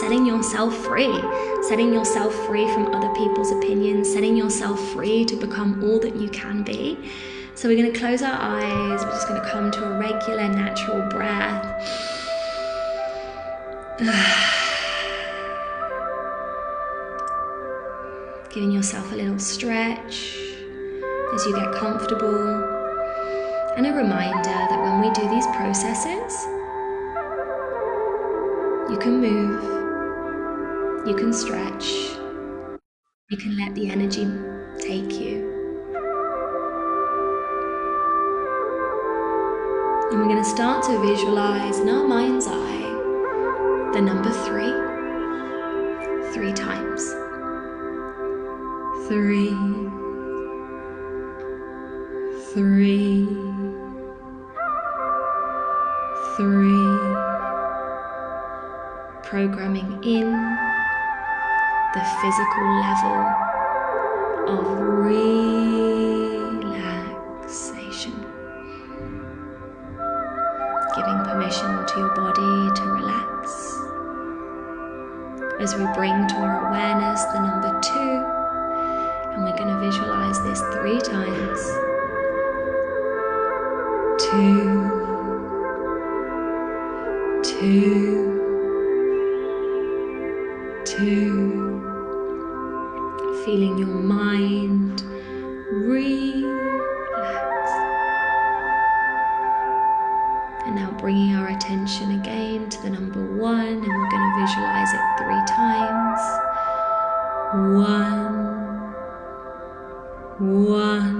setting yourself free, setting yourself free from other people's opinions, setting yourself free to become all that you can be. So we're going to close our eyes. We're just going to come to a regular, natural breath. Giving yourself a little stretch as you get comfortable. And a reminder that when we do these processes, you can move, you can stretch, you can let the energy take you. And we're going to start to visualize in our mind's eye the number three, three times. Three, three, physical level of relaxation. Giving permission to your body to relax. As we bring to our awareness the number two, and we're going to visualize this three times. Two, two, two. Feeling your mind relax. And now bringing our attention again to the number one, and we're going to visualize it three times. One, one,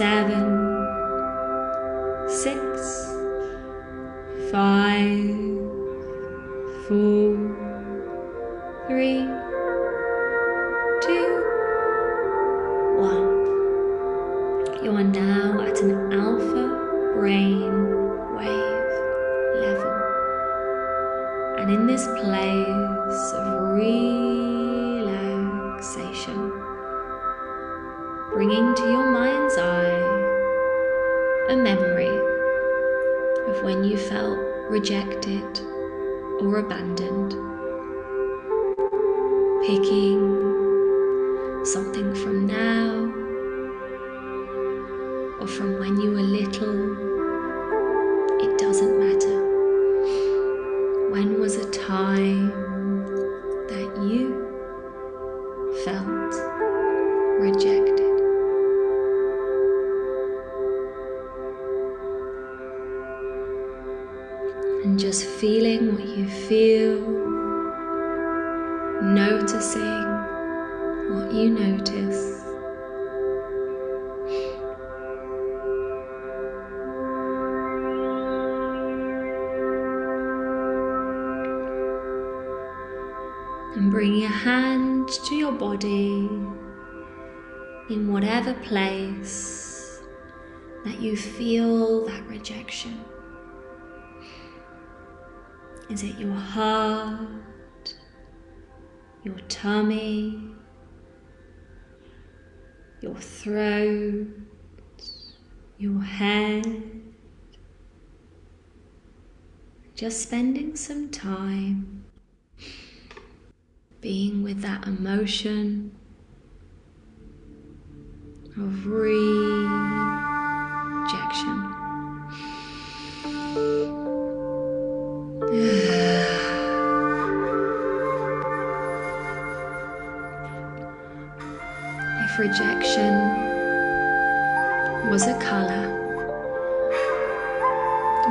7, of when you felt rejected or abandoned. Picking something from now or from when you were little, it doesn't matter. When was a time you feel, noticing what you notice. And bring your hand to your body in whatever place that you feel that rejection. Is it your heart, your tummy, your throat, your head? Just spending some time being with that emotion of rejection. Rejection was a color,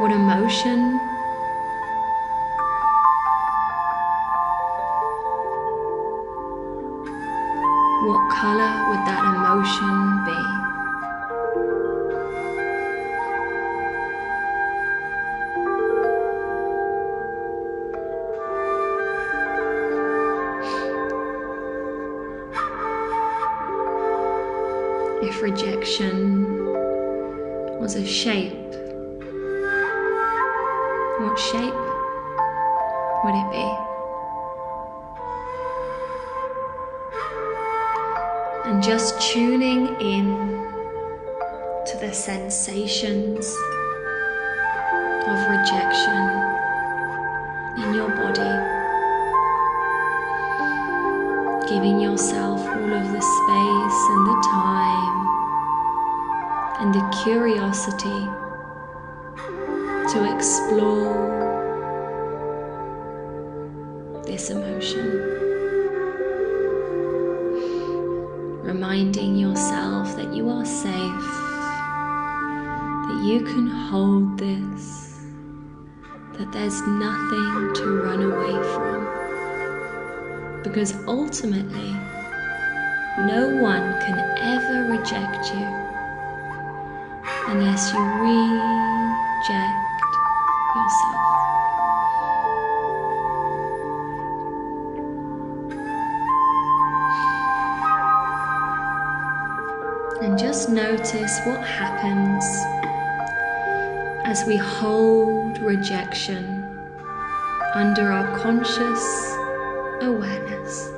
what emotion what color would that emotion be? And just tuning in to the sensations of rejection in your body giving yourself all of the space and the time and the curiosity to explore this emotion. Reminding yourself that you are safe, that you can hold this, that there's nothing to run away from because ultimately, no one can ever reject you unless you reject yourself. Just notice what happens as we hold rejection under our conscious awareness.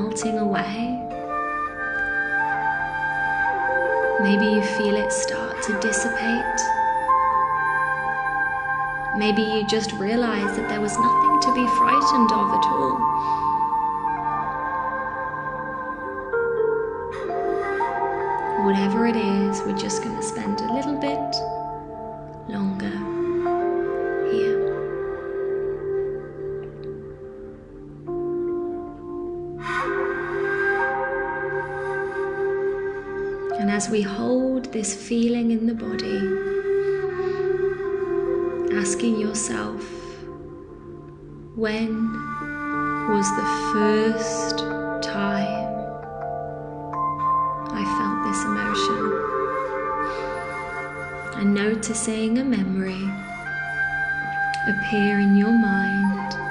Melting away. Maybe you feel it start to dissipate. Maybe you just realize that there was nothing to be frightened of at all. Whatever it is, we're just going to spend a little bit longer as we hold this feeling in the body, asking yourself, when was the first time I felt this emotion? And noticing a memory appear in your mind.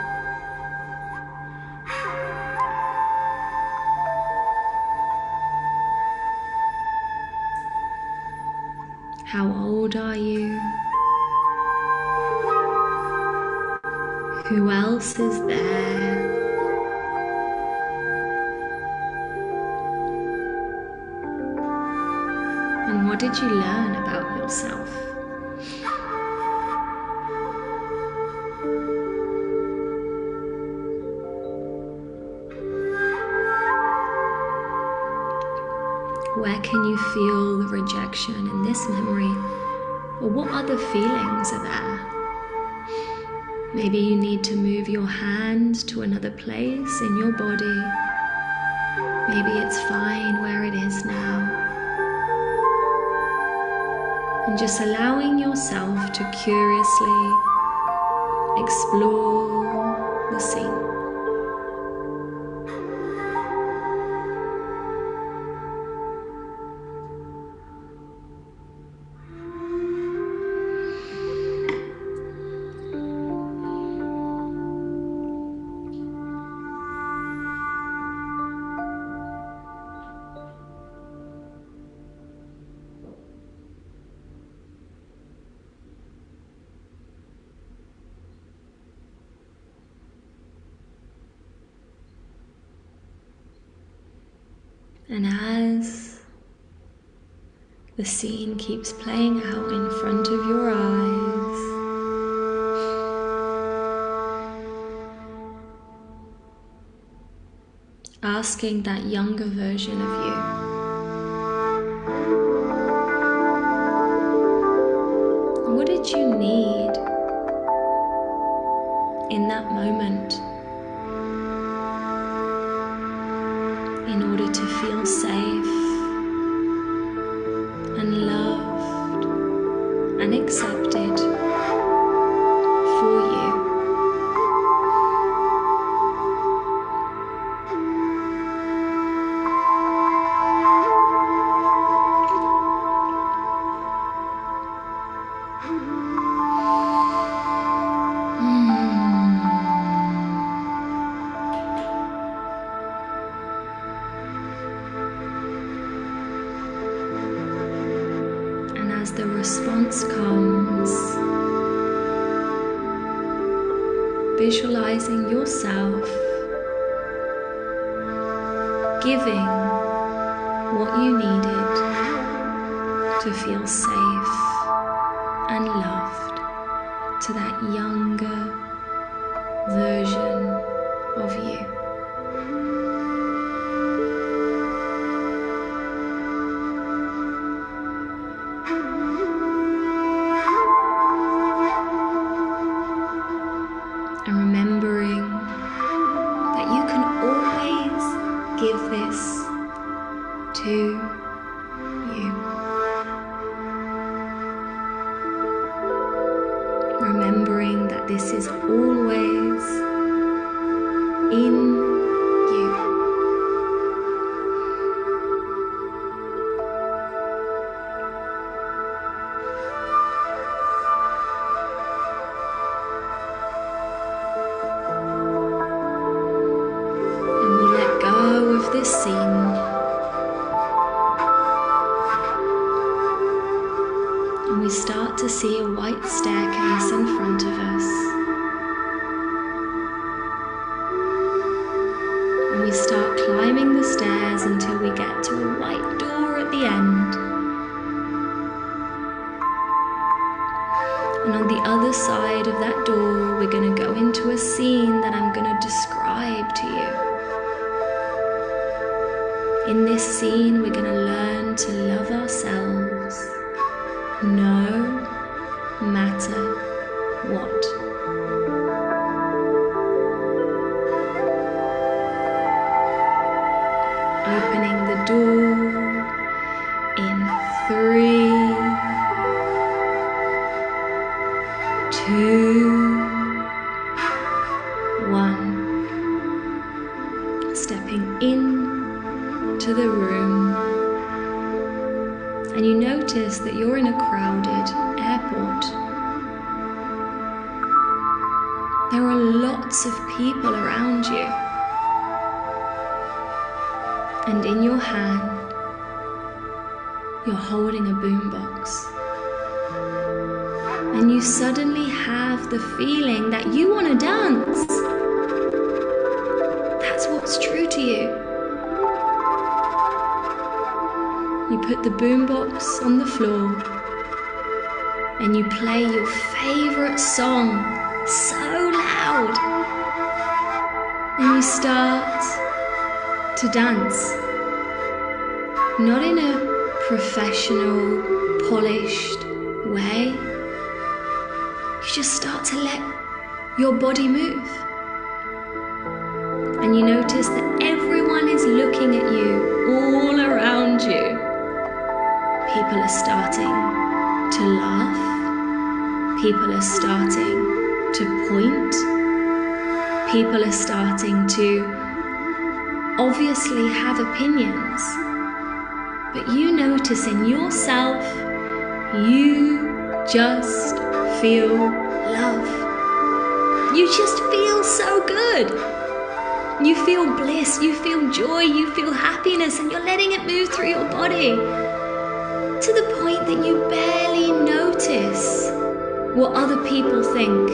What did you learn about yourself? Where can you feel the rejection in this memory? Or what other feelings are there? Maybe you need to move your hand to another place in your body. Maybe it's fine where it is now. And just allowing yourself to curiously explore the scene. And as the scene keeps playing out in front of your eyes, asking that younger version of you. To that younger version of you. And on the other side of that door, we're going to go into a scene that I'm going to describe to you. In this scene, we're going to learn to love ourselves no matter what. In to the room, and you notice that you're in a crowded airport. There are lots of people around you, and in your hand, you're holding a boombox. And you suddenly have the feeling that you want to dance. You put the boombox on the floor and you play your favorite song so loud. And you start to dance. Not in a professional, polished way. You just start to let your body move. And you notice that are starting to laugh. People are starting to point. People are starting to obviously have opinions. But you notice in yourself, you just feel love. You just feel so good. You feel bliss, you feel joy, you feel happiness, and you're letting it move through your body to the point that you barely notice what other people think.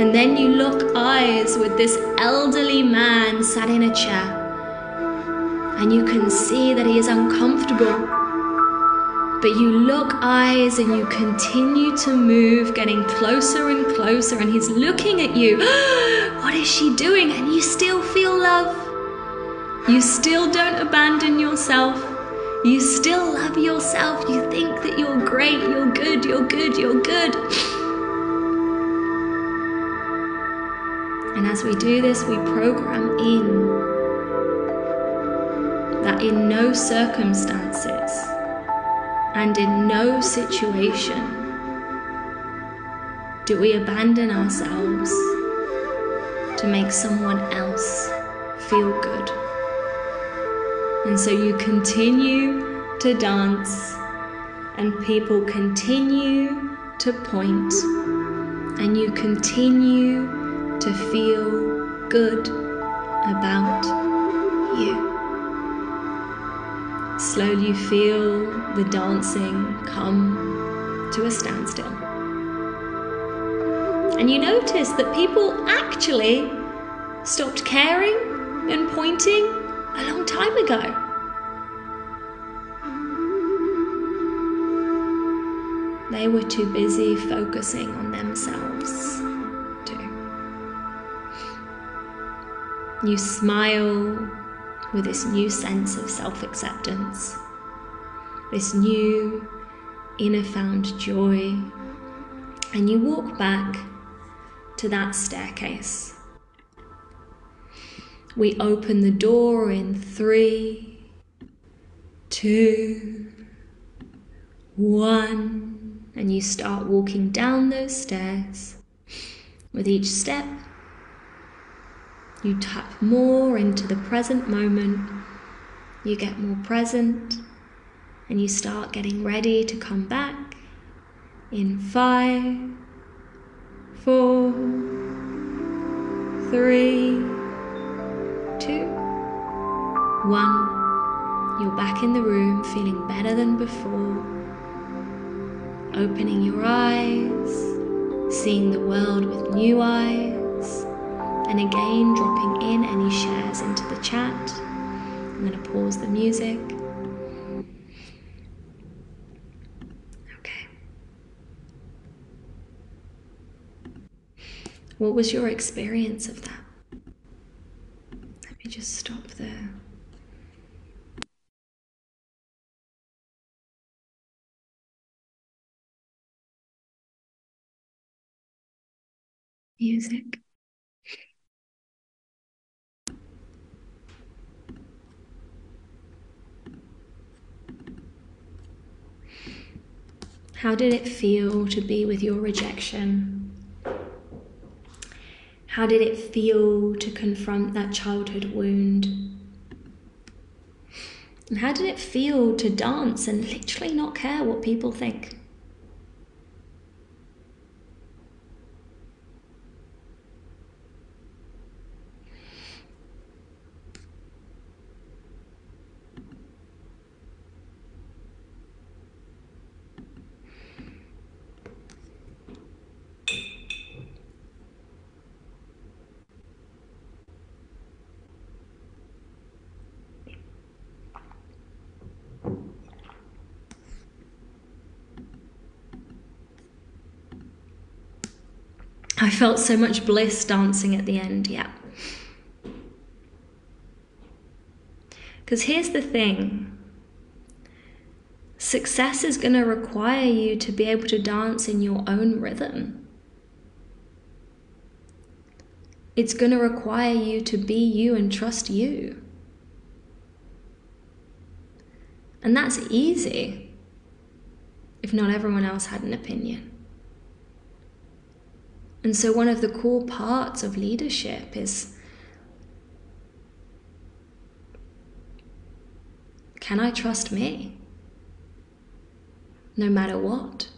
And then you lock eyes with this elderly man sat in a chair, and you can see that he is uncomfortable. But you lock eyes and you continue to move, getting closer and closer, and he's looking at you. what is she doing? And you still feel love. You still don't abandon yourself. You still love yourself. You think that you're great, you're good, you're good, you're good. And as we do this, we program in that in no circumstances and in no situation do we abandon ourselves to make someone else feel good. And so you continue to dance, and people continue to point, and you continue to feel good about you. Slowly you feel the dancing come to a standstill. And you notice that people actually stopped caring and pointing a long time ago. They were too busy focusing on themselves, too. You smile with this new sense of self acceptance, this new inner found joy, and you walk back to that staircase. We open the door in three, two, one, and you start walking down those stairs. With each step, you tap more into the present moment, you get more present, and you start getting ready to come back in five, four, three, two, one. You're back in the room feeling better than before, opening your eyes, seeing the world with new eyes and again dropping in any shares into the chat. I'm going to pause the music. Okay. What was your experience of that? Just stop there. Music. How did it feel to be with your rejection? How did it feel to confront that childhood wound? And how did it feel to dance and literally not care what people think? I felt so much bliss dancing at the end, yeah. Because here's the thing success is going to require you to be able to dance in your own rhythm. It's going to require you to be you and trust you. And that's easy if not everyone else had an opinion. And so, one of the core parts of leadership is can I trust me? No matter what.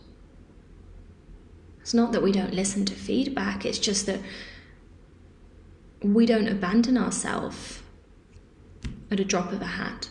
It's not that we don't listen to feedback, it's just that we don't abandon ourselves at a drop of a hat.